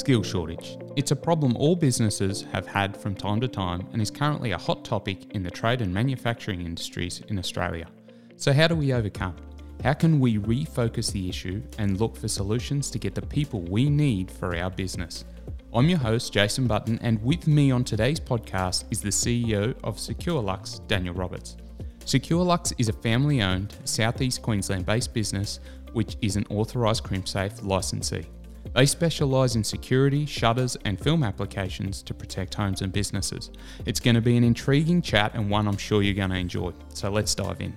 Skill shortage. It's a problem all businesses have had from time to time and is currently a hot topic in the trade and manufacturing industries in Australia. So, how do we overcome? How can we refocus the issue and look for solutions to get the people we need for our business? I'm your host, Jason Button, and with me on today's podcast is the CEO of SecureLux, Daniel Roberts. SecureLux is a family owned, southeast Queensland based business which is an authorised Crimsafe licensee. They specialise in security, shutters, and film applications to protect homes and businesses. It's going to be an intriguing chat and one I'm sure you're going to enjoy. So let's dive in.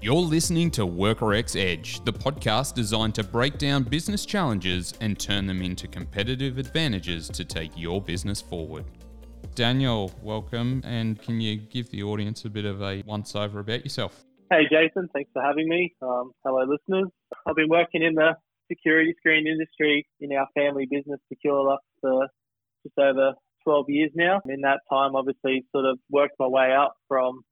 You're listening to WorkerX Edge, the podcast designed to break down business challenges and turn them into competitive advantages to take your business forward. Daniel, welcome, and can you give the audience a bit of a once over about yourself? Hey, Jason, thanks for having me. Um, hello, listeners. I've been working in the security screen industry in our family business, SecureLux, for just over 12 years now. In that time, obviously, sort of worked my way up from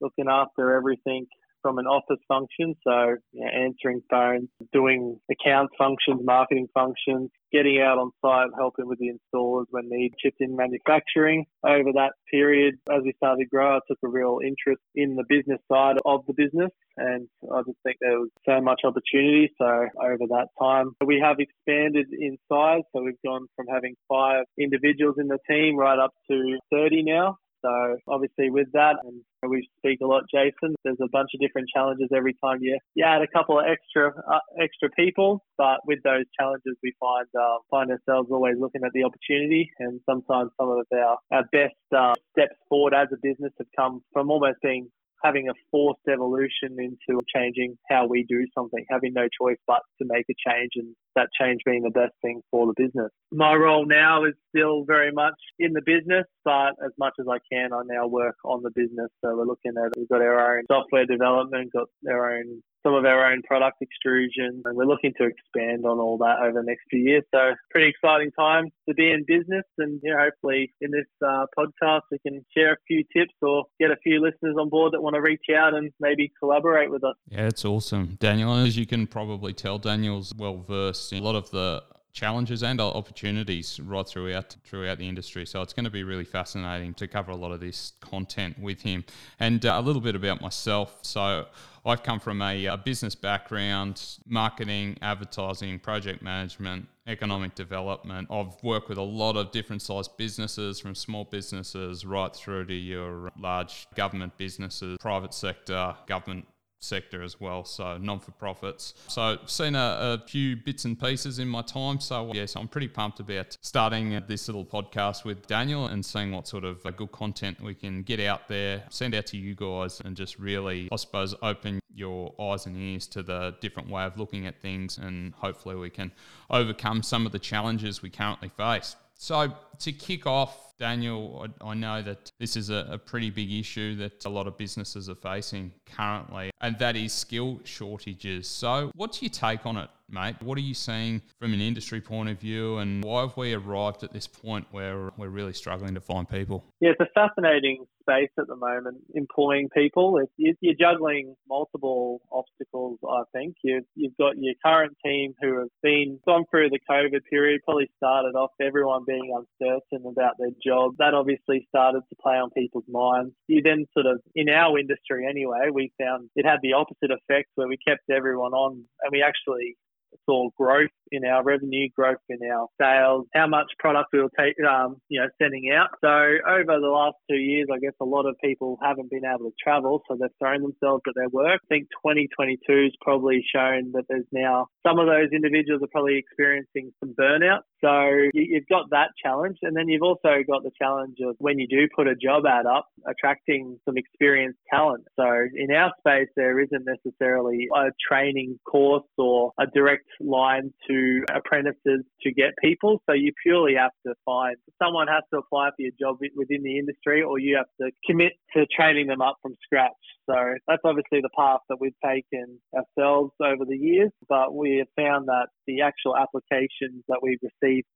looking after everything from an office function, so you know, answering phones, doing account functions, marketing functions, getting out on site, helping with the installers when need, shift in manufacturing. Over that period, as we started to grow, I took a real interest in the business side of the business, and I just think there was so much opportunity. So over that time, we have expanded in size. So we've gone from having five individuals in the team right up to 30 now. So obviously with that, and we speak a lot, Jason. There's a bunch of different challenges every time you, you add a couple of extra uh, extra people, but with those challenges, we find uh, find ourselves always looking at the opportunity, and sometimes some of our our best uh, steps forward as a business have come from almost being having a forced evolution into changing how we do something, having no choice but to make a change and that change being the best thing for the business. My role now is still very much in the business, but as much as I can, I now work on the business. So we're looking at, we've got our own software development, got our own some of our own product extrusion, and we're looking to expand on all that over the next few years. So, pretty exciting time to be in business, and you know, hopefully, in this uh, podcast, we can share a few tips or get a few listeners on board that want to reach out and maybe collaborate with us. Yeah, it's awesome, Daniel. As you can probably tell, Daniel's well versed in a lot of the challenges and opportunities right throughout throughout the industry. So it's going to be really fascinating to cover a lot of this content with him. And uh, a little bit about myself. So I've come from a, a business background, marketing, advertising, project management, economic development. I've worked with a lot of different sized businesses, from small businesses right through to your large government businesses, private sector, government sector as well, so non for profits. So, seen a, a, few bits and pieces in my time. So, yes, I'm pretty pumped about starting this little podcast with Daniel and seeing what sort of uh, good content we can get out there, send out to you guys, and just really, I suppose, open your eyes and ears to the different way of looking at things. And hopefully, we can overcome some of the challenges we currently face. So, to kick off, Daniel, I, I know that this is a, a, pretty big issue that a lot of businesses are facing currently, and that is skill shortages. So, what's your take on it, mate? What are you seeing from an industry point of view, and why have we arrived at this point where we're really struggling to find people? Yeah, it's a fascinating space at the moment, employing people. you're juggling multiple obstacles, I think. You've, you've got your current team who have been gone through the COVID period, probably started off everyone being uncertain about their job. That obviously started to play on people's minds. You then sort of, in our industry anyway, we found it had the opposite effect where we kept everyone on and we actually saw growth in our revenue, growth in our sales, how much product we were take, um, you know, sending out. So over the last two years, I guess a lot of people haven't been able to travel, so they've thrown themselves at their work. I think 2022 has probably shown that there's now some of those individuals are probably experiencing some burnout. So you've got that challenge, and then you've also got the challenge of when you do put a job ad up, attracting some experienced talent. So in our space, there isn't necessarily a training course or a direct line to apprentices to get people. So you purely have to find someone has to apply for your job within the industry, or you have to commit to training them up from scratch. So that's obviously the path that we've taken ourselves over the years, but we have found that the actual applications that we've received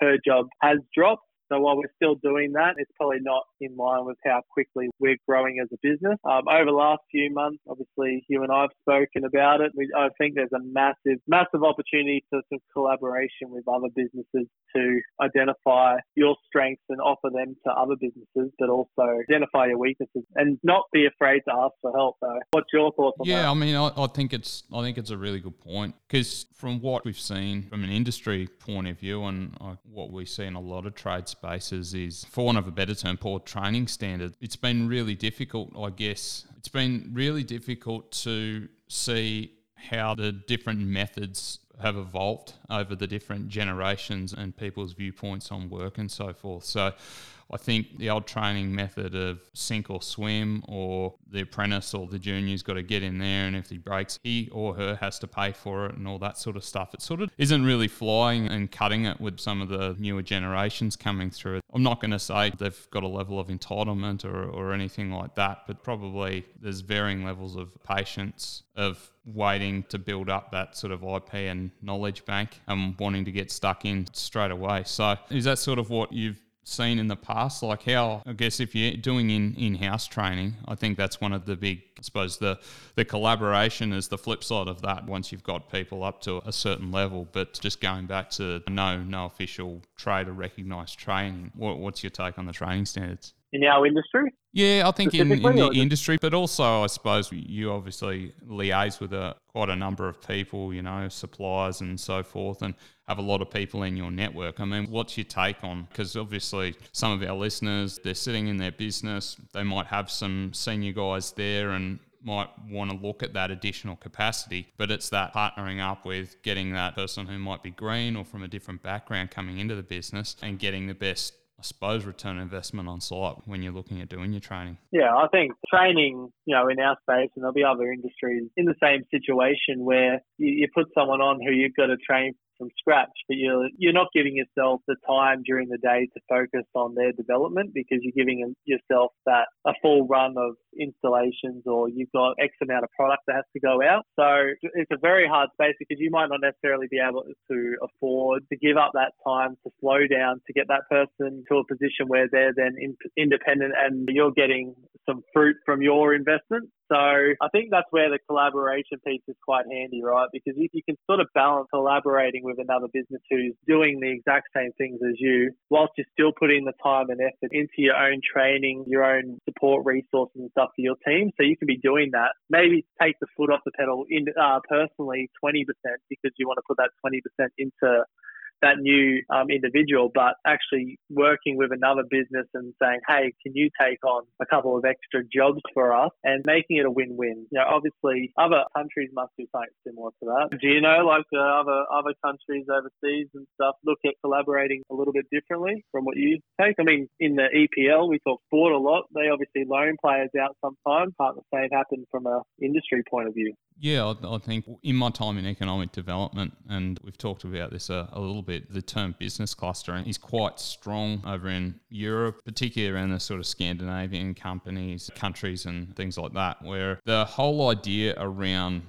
per job has dropped So while we're still doing that, it's probably not in line with how quickly we're growing as a business. Um, over the last few months, obviously you and I have spoken about it. We, I think there's a massive, massive opportunity for some collaboration with other businesses to identify your strengths and offer them to other businesses, but also identify your weaknesses and not be afraid to ask for help. Though, what's your thoughts on yeah, that? Yeah, I mean, I, I think it's I think it's a really good point because from what we've seen from an industry point of view and uh, what we see in a lot of trade spaces is, for want of a better term, poor training standards. It's been really difficult, I guess. It's been really difficult to see how the different methods have evolved over the different generations and people's viewpoints on work and so forth. So I think the old training method of sink or swim, or the apprentice or the junior's got to get in there, and if he breaks, he or her has to pay for it, and all that sort of stuff. It sort of isn't really flying and cutting it with some of the newer generations coming through. I'm not going to say they've got a level of entitlement or, or anything like that, but probably there's varying levels of patience of waiting to build up that sort of IP and knowledge bank and wanting to get stuck in straight away. So, is that sort of what you've seen in the past? Like how I guess if you're doing in in house training, I think that's one of the big. I suppose the the collaboration is the flip side of that. Once you've got people up to a certain level, but just going back to no no official trade or recognised training. What, what's your take on the training standards? In our industry? Yeah, I think in, in the industry, but also I suppose you obviously liaise with a, quite a number of people, you know, suppliers and so forth, and have a lot of people in your network. I mean, what's your take on? Because obviously some of our listeners, they're sitting in their business, they might have some senior guys there and might want to look at that additional capacity, but it's that partnering up with getting that person who might be green or from a different background coming into the business and getting the best I suppose, return investment on site when you're looking at doing your training? Yeah, I think training, you know, in our space, and there'll be other industries in the same situation where you, you put someone on who you've got to train from scratch, but you're you're not giving yourself the time during the day to focus on their development because you're giving yourself that a full run of installations or you've got X amount of product that has to go out. So it's a very hard space because you might not necessarily be able to afford to give up that time to slow down to get that person to a position where they're then in, independent and you're getting some fruit from your investment. So I think that's where the collaboration piece is quite handy, right? Because if you can sort of balance collaborating with another business who's doing the exact same things as you, whilst you're still putting the time and effort into your own training, your own support resources and stuff for your team, so you can be doing that. Maybe take the foot off the pedal in uh, personally 20% because you want to put that 20% into that new um, individual, but actually working with another business and saying, hey, can you take on a couple of extra jobs for us and making it a win-win. You know, obviously other countries must do something similar to that. Do you know like other other countries overseas and stuff look at collaborating a little bit differently from what you take? I mean, in the EPL, we talk sport a lot. They obviously loan players out sometimes. Can't the same happen from a industry point of view? Yeah, I, I, think in my time in economic development, and we've talked about this a, a, little bit, the term business clustering is quite strong over in Europe, particularly around the sort of Scandinavian companies, countries, and things like that, where the whole idea around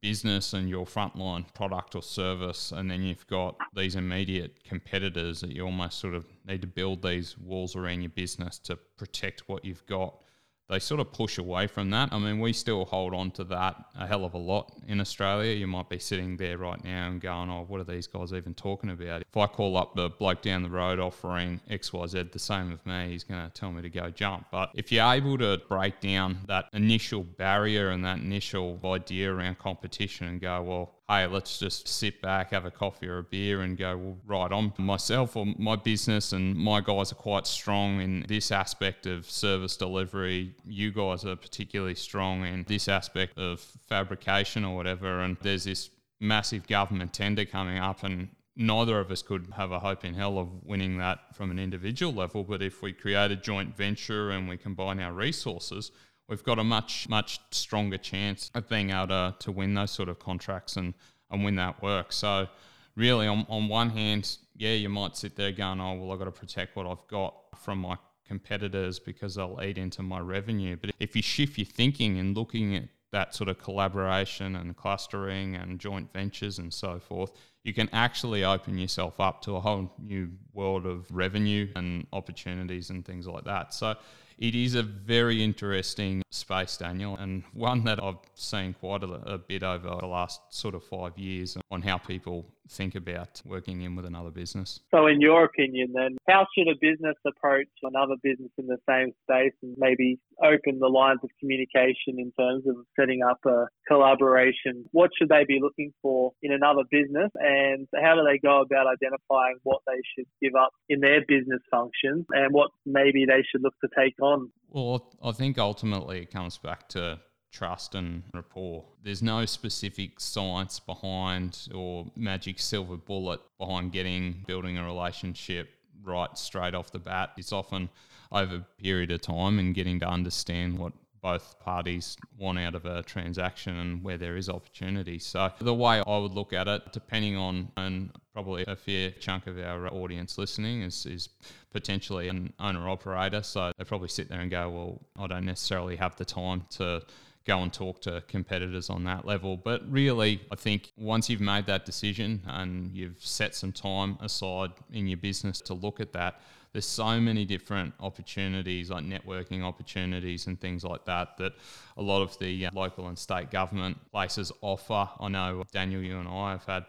business and your frontline product or service, and then you've got these immediate competitors that you almost sort of need to build these walls around your business to protect what you've got they sort of push away from that. I mean, we still hold on to that a hell of a lot in Australia. You might be sitting there right now and going, oh, what are these guys even talking about? If I call up the bloke down the road offering XYZ, the same with me, he's going to tell me to go jump. But if you're able to break down that initial barrier and that initial idea around competition and go, well, hey, let's just sit back, have a coffee or a beer, and go, well, right, I'm myself or my business, and my guys are quite strong in this aspect of service delivery. You guys are particularly strong in this aspect of fabrication or whatever. And there's this massive government tender coming up, and neither of us could have a hope in hell of winning that from an individual level. But if we create a joint venture and we combine our resources, we've got a much much stronger chance of being able to, to win those sort of contracts and, and win that work. So really on, on one hand, yeah, you might sit there going, oh well I've got to protect what I've got from my competitors because they'll eat into my revenue. But if you shift your thinking and looking at that sort of collaboration and clustering and joint ventures and so forth, you can actually open yourself up to a whole new world of revenue and opportunities and things like that. So it is a very interesting space, Daniel, and one that I've seen quite a, a, bit over the last sort of five years on how people think about working in with another business. So, in your opinion, then, how should a business approach another business in the same space and maybe open the lines of communication in terms of setting up a collaboration? What should they be looking for in another business, and how do they go about identifying what they should give up in their business functions and what maybe they should look to take on? Well, I think ultimately it comes back to trust and rapport. There's no specific science behind or magic silver bullet behind getting building a relationship right straight off the bat. It's often over a period of time and getting to understand what both parties want out of a transaction and where there is opportunity. So the way I would look at it, depending on and probably a fair chunk of our audience listening is, is potentially an owner operator. So they probably sit there and go, well, I don't necessarily have the time to go and talk to competitors on that level. But really, I think once you've made that decision and you've set some time aside in your business to look at that, there's so many different opportunities like networking opportunities and things like that that a lot of the uh, local and state government places offer. I know Daniel, you and I have had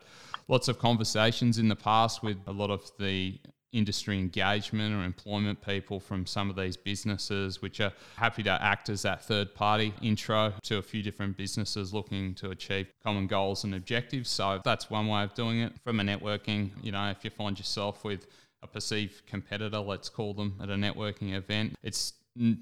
lots of conversations in the past with a lot of the industry engagement or employment people from some of these businesses, which are happy to act as that third party intro to a few different businesses looking to achieve common goals and objectives. So that's one way of doing it. From a networking, you know, if you find yourself with a perceived competitor, let's call them, at a networking event. It's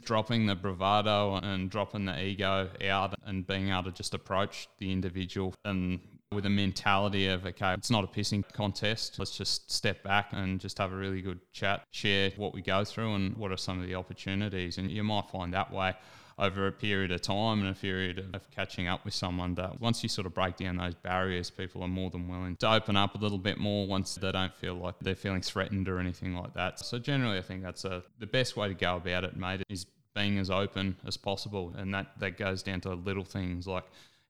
dropping the bravado and dropping the ego out and being able to just approach the individual and with a mentality of okay it's not a pissing contest let's just step back and just have a really good chat share what we go through and what are some of the opportunities and you might find that way over a period of time and a period of catching up with someone that once you sort of break down those barriers, people are more than willing to open up a little bit more once they don't feel like they're feeling threatened or anything like that. So generally, I think that's a, the best way to go about it, mate, is being as open as possible. And that, that goes down to little things like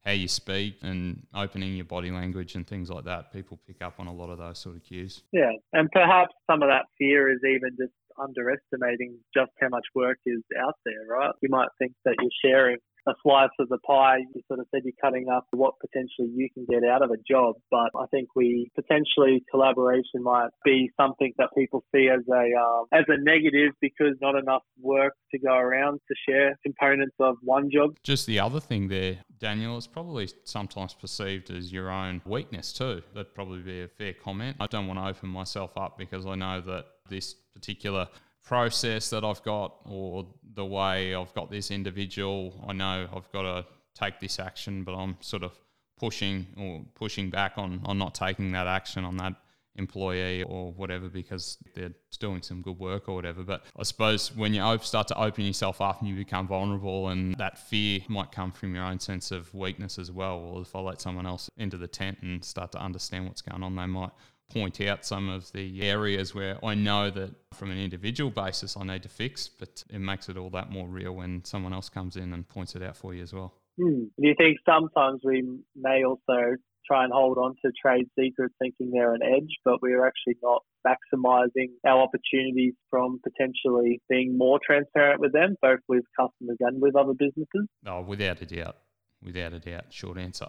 how you speak and opening your body language and things like that. People pick up on a lot of those sort of cues. Yeah, and perhaps some of that fear is even just underestimating just how much work is out there, right? You might think that you're sharing a slice of the pie. You sort of said you're cutting up what potentially you can get out of a job, but I think we potentially collaboration might be something that people see as a um, as a negative because not enough work to go around to share components of one job. Just the other thing there, Daniel, is probably sometimes perceived as your own weakness too. That'd probably be a fair comment. I don't want to open myself up because I know that this particular process that I've got or the way I've got this individual, I know I've got to take this action, but I'm sort of pushing or pushing back on, on not taking that action on that employee or whatever because they're doing some good work or whatever. But I suppose when you start to open yourself up and you become vulnerable, and that fear might come from your own sense of weakness as well. Or if I let someone else into the tent and start to understand what's going on, they might point out some of the areas where I know that from an individual basis I need to fix, but it makes it all that more real when someone else comes in and points it out for you as well. Hmm. Do you think sometimes we may also try and hold on to trade secrets thinking they're an edge, but we're actually not maximizing our opportunities from potentially being more transparent with them, both with customers and with other businesses? Oh, without a doubt. Without a doubt. Short answer.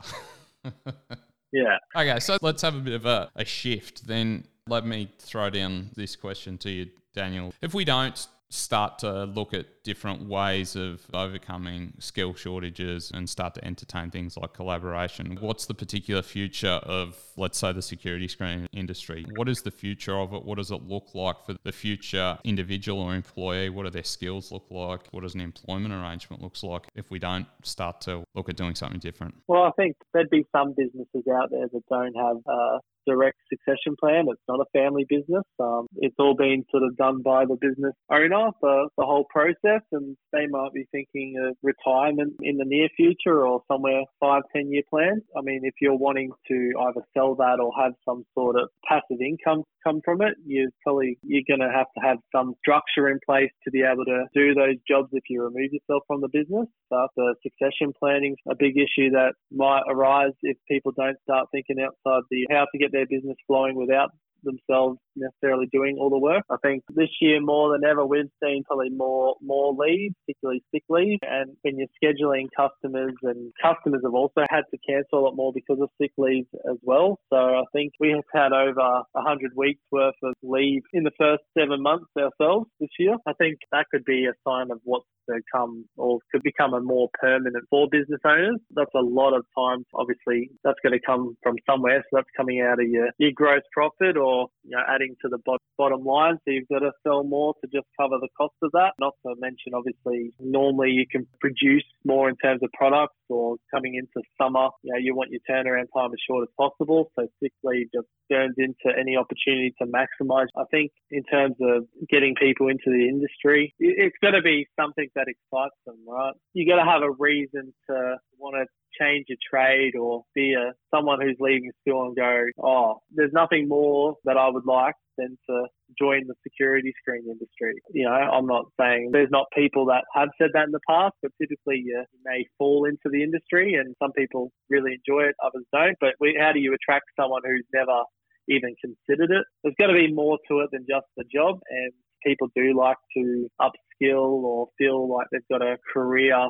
Yeah. Okay, so let's have a bit of a, a shift. Then let me throw down this question to you, Daniel. If we don't start to look at different ways of overcoming skill shortages and start to entertain things like collaboration. What's the particular future of, let's say, the security screen industry? What is the future of it? What does it look like for the future individual or employee? What do their skills look like? What does an employment arrangement looks like if we don't start to look at doing something different? Well, I think there'd be some businesses out there that don't have uh, direct succession plan. It's not a family business. Um, it's all been sort of done by the business owner for the whole process and they might be thinking of retirement in the near future or somewhere five, ten year plans. I mean, if you're wanting to either sell that or have some sort of passive income come from it, you're probably you're going to have to have some structure in place to be able to do those jobs if you remove yourself from the business. So the succession planning is a big issue that might arise if people don't start thinking outside the how to get their business flowing without themselves necessarily doing all the work. I think this year more than ever we've seen probably more more leads, particularly sick leave. And when you're scheduling customers and customers have also had to cancel a lot more because of sick leave as well. So I think we have had over hundred weeks worth of leave in the first seven months ourselves this year. I think that could be a sign of what's to come or could become a more permanent for business owners. That's a lot of time. Obviously, that's going to come from somewhere. So that's coming out of your, your gross profit or you know, adding to the bottom line. So you've got to sell more to just cover the cost of that. Not to mention, obviously, normally you can produce more in terms of products or coming into summer, you know, you want your turnaround time as short as possible. So sick leave just turns into any opportunity to maximize. I think in terms of getting people into the industry, it's got to be something that excites them, right? You got to have a reason to want to change a trade or be a someone who's leaving school and go, oh, there's nothing more that I would like than to join the security screen industry. You know, I'm not saying there's not people that have said that in the past, but typically you may fall into the industry and some people really enjoy it, others don't. But we, how do you attract someone who's never even considered it? There's got to be more to it than just the job and people do like to upskill or feel like they've got a career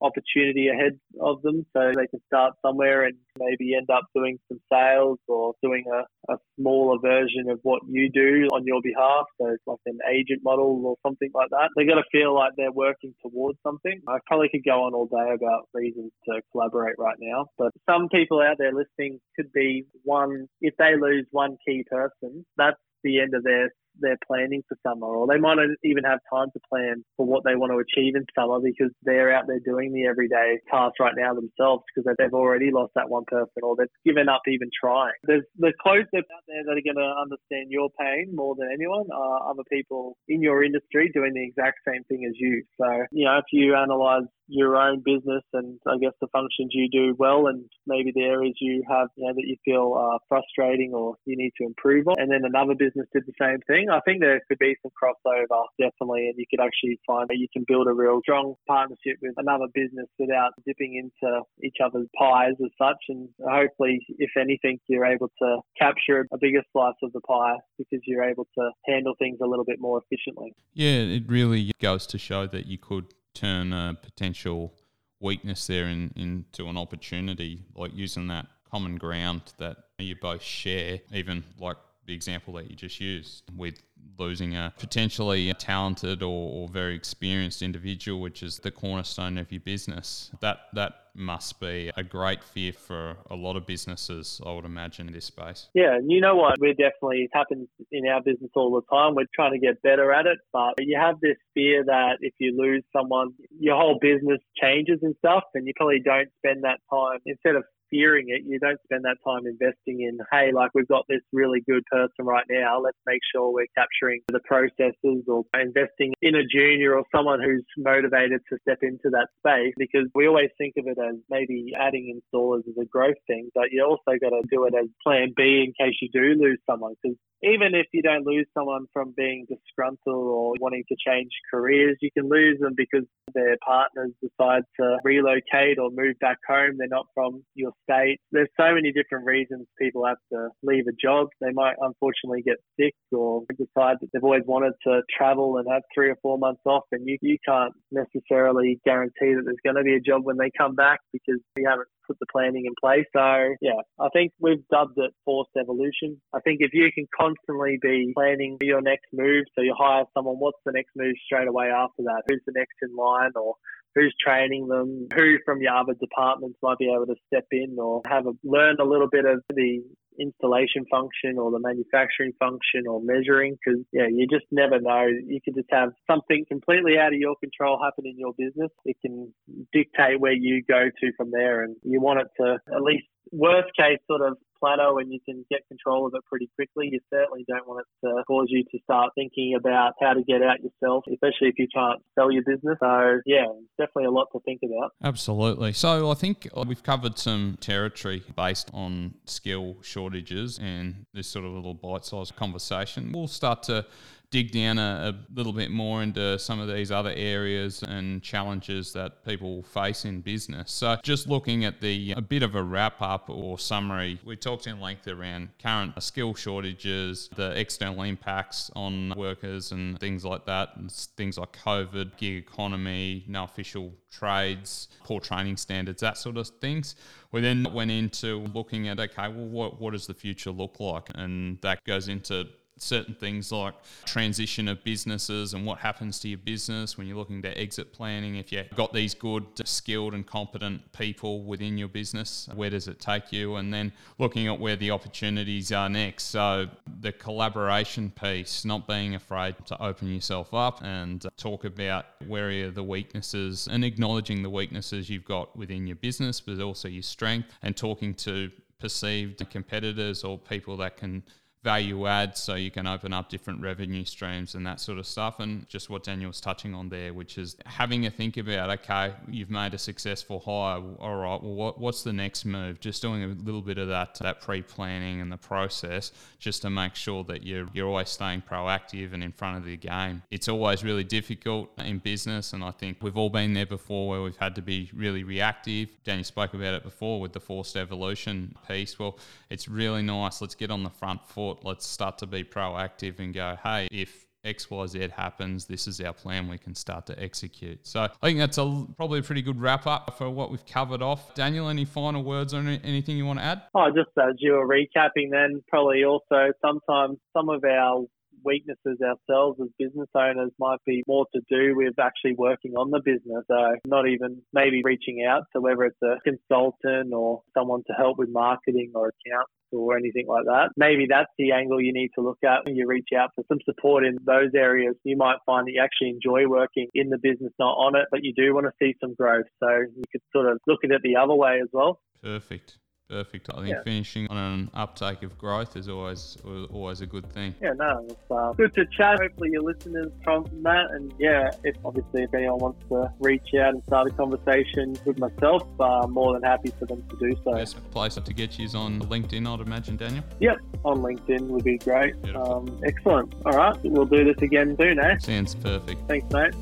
opportunity ahead of them so they can start somewhere and maybe end up doing some sales or doing a, a smaller version of what you do on your behalf. So it's like an agent model or something like that. They got to feel like they're working towards something. I probably could go on all day about reasons to collaborate right now, but some people out there listening could be one, if they lose one key person, that's the end of their they're planning for summer, or they might not even have time to plan for what they want to achieve in summer because they're out there doing the everyday tasks right now themselves because they've already lost that one person or they've given up even trying. There's the closest out there that are going to understand your pain more than anyone are other people in your industry doing the exact same thing as you. So, you know, if you analyze your own business and I guess the functions you do well and maybe the areas you have you know that you feel are frustrating or you need to improve on and then another business did the same thing I think there could be some crossover definitely and you could actually find that you can build a real strong partnership with another business without dipping into each other's pies as such. And hopefully if anything you're able to capture a bigger slice of the pie because you're able to handle things a little bit more efficiently. Yeah it really goes to show that you could turn a potential weakness there in, into an opportunity, like using that common ground that you both share, even like the example that you just used with losing a potentially talented or, or, very experienced individual, which is the cornerstone of your business. That that must be a great fear for a lot of businesses, I would imagine, in this space. Yeah, and you know what? We're definitely, it happens in our business all the time. We're trying to get better at it, but you have this fear that if you lose someone, your whole business changes and stuff, and you probably don't spend that time, instead of fearing it, you don't spend that time investing in, hey, like we've got this really good person right now. Let's make sure we're capturing the processes or investing in a junior or someone who's motivated to step into that space because we always think of it as maybe adding installers as a growth thing, but you also got to do it as plan B in case you do lose someone because even if you don't lose someone from being disgruntled or wanting to change careers, you can lose them because their partners decide to relocate or move back home. They're not from your state. There's so many different reasons people have to leave a job. They might unfortunately get sick or decide that they've always wanted to travel and have three or four months off and you, you can't necessarily guarantee that there's going to be a job when they come back because you haven't put the planning in place. So yeah, I think we've dubbed it forced evolution. I think if you can constantly be planning for your next move, so you hire someone, what's the next move straight away after that? Who's the next in line or who's training them, who from your other departments might be able to step in or have a, learn a little bit of the installation function or the manufacturing function or measuring because yeah you just never know. You could just have something completely out of your control happen in your business. It can dictate where you go to from there and you want it to at least worst case sort of platter when you can get control of it pretty quickly. You certainly don't want it to cause you to start thinking about how to get out yourself, especially if you can't sell your business. So yeah, definitely a lot to think about. Absolutely. So I think we've covered some territory based on skill shortages and this sort of little bite-sized conversation. We'll start to dig down a, a, little bit more into some of these other areas and challenges that people face in business. So, just looking at the a bit of a wrap up or summary, we talked in length around current skill shortages, the external impacts on workers, and things like that, and things like COVID, gig economy, no official trades, poor training standards, that sort of things. We then went into looking at okay, well, what, what does the future look like? And that goes into certain things like transition of businesses and what happens to your business when you're looking to exit planning. If you've got these good, skilled, and competent people within your business, where does it take you? And then looking at where the opportunities are next. So, the collaboration piece, not being afraid to open yourself up and talk about where are the weaknesses and acknowledging the weaknesses you've got within your business, but also your strength, and talking to perceived competitors or people that can value add so you can open up different revenue streams and that sort of stuff. And just what Daniel was touching on there, which is having a think about, okay, you've made a successful hire. All right, well, what, what's the next move? Just doing a little bit of that, that pre-planning and the process just to make sure that you're, you're always staying proactive and in front of the game. It's always really difficult in business. And I think we've all been there before where we've had to be really reactive. Daniel spoke about it before with the forced evolution piece. Well, it's really nice. Let's get on the front foot let's start to be proactive and go, hey, if XYZ happens, this is our plan we can start to execute. So I think that's a, probably a pretty good wrap up for what we've covered off. Daniel, any final words or anything you want to add? Oh, just as you were recapping, then probably also sometimes some of our weaknesses ourselves as business owners might be more to do with actually working on the business. So not even maybe reaching out to whether it's a consultant or someone to help with marketing or accounts or anything like that. Maybe that's the angle you need to look at when you reach out for some support in those areas. You might find that you actually enjoy working in the business, not on it, but you do want to see some growth. So you could sort of look at it the other way as well. Perfect. Perfect. I think yeah. finishing on an uptake of growth is always always a good thing. Yeah, no, it's uh, good to chat. Hopefully, your listeners from that, and yeah, if obviously if anyone wants to reach out and start a conversation with myself, uh, I'm more than happy for them to do so. Best place to get you is on LinkedIn, I'd imagine, Daniel. Yep, on LinkedIn would be great. Um, excellent. All right, we'll do this again soon, eh? Sounds perfect. Thanks, mate.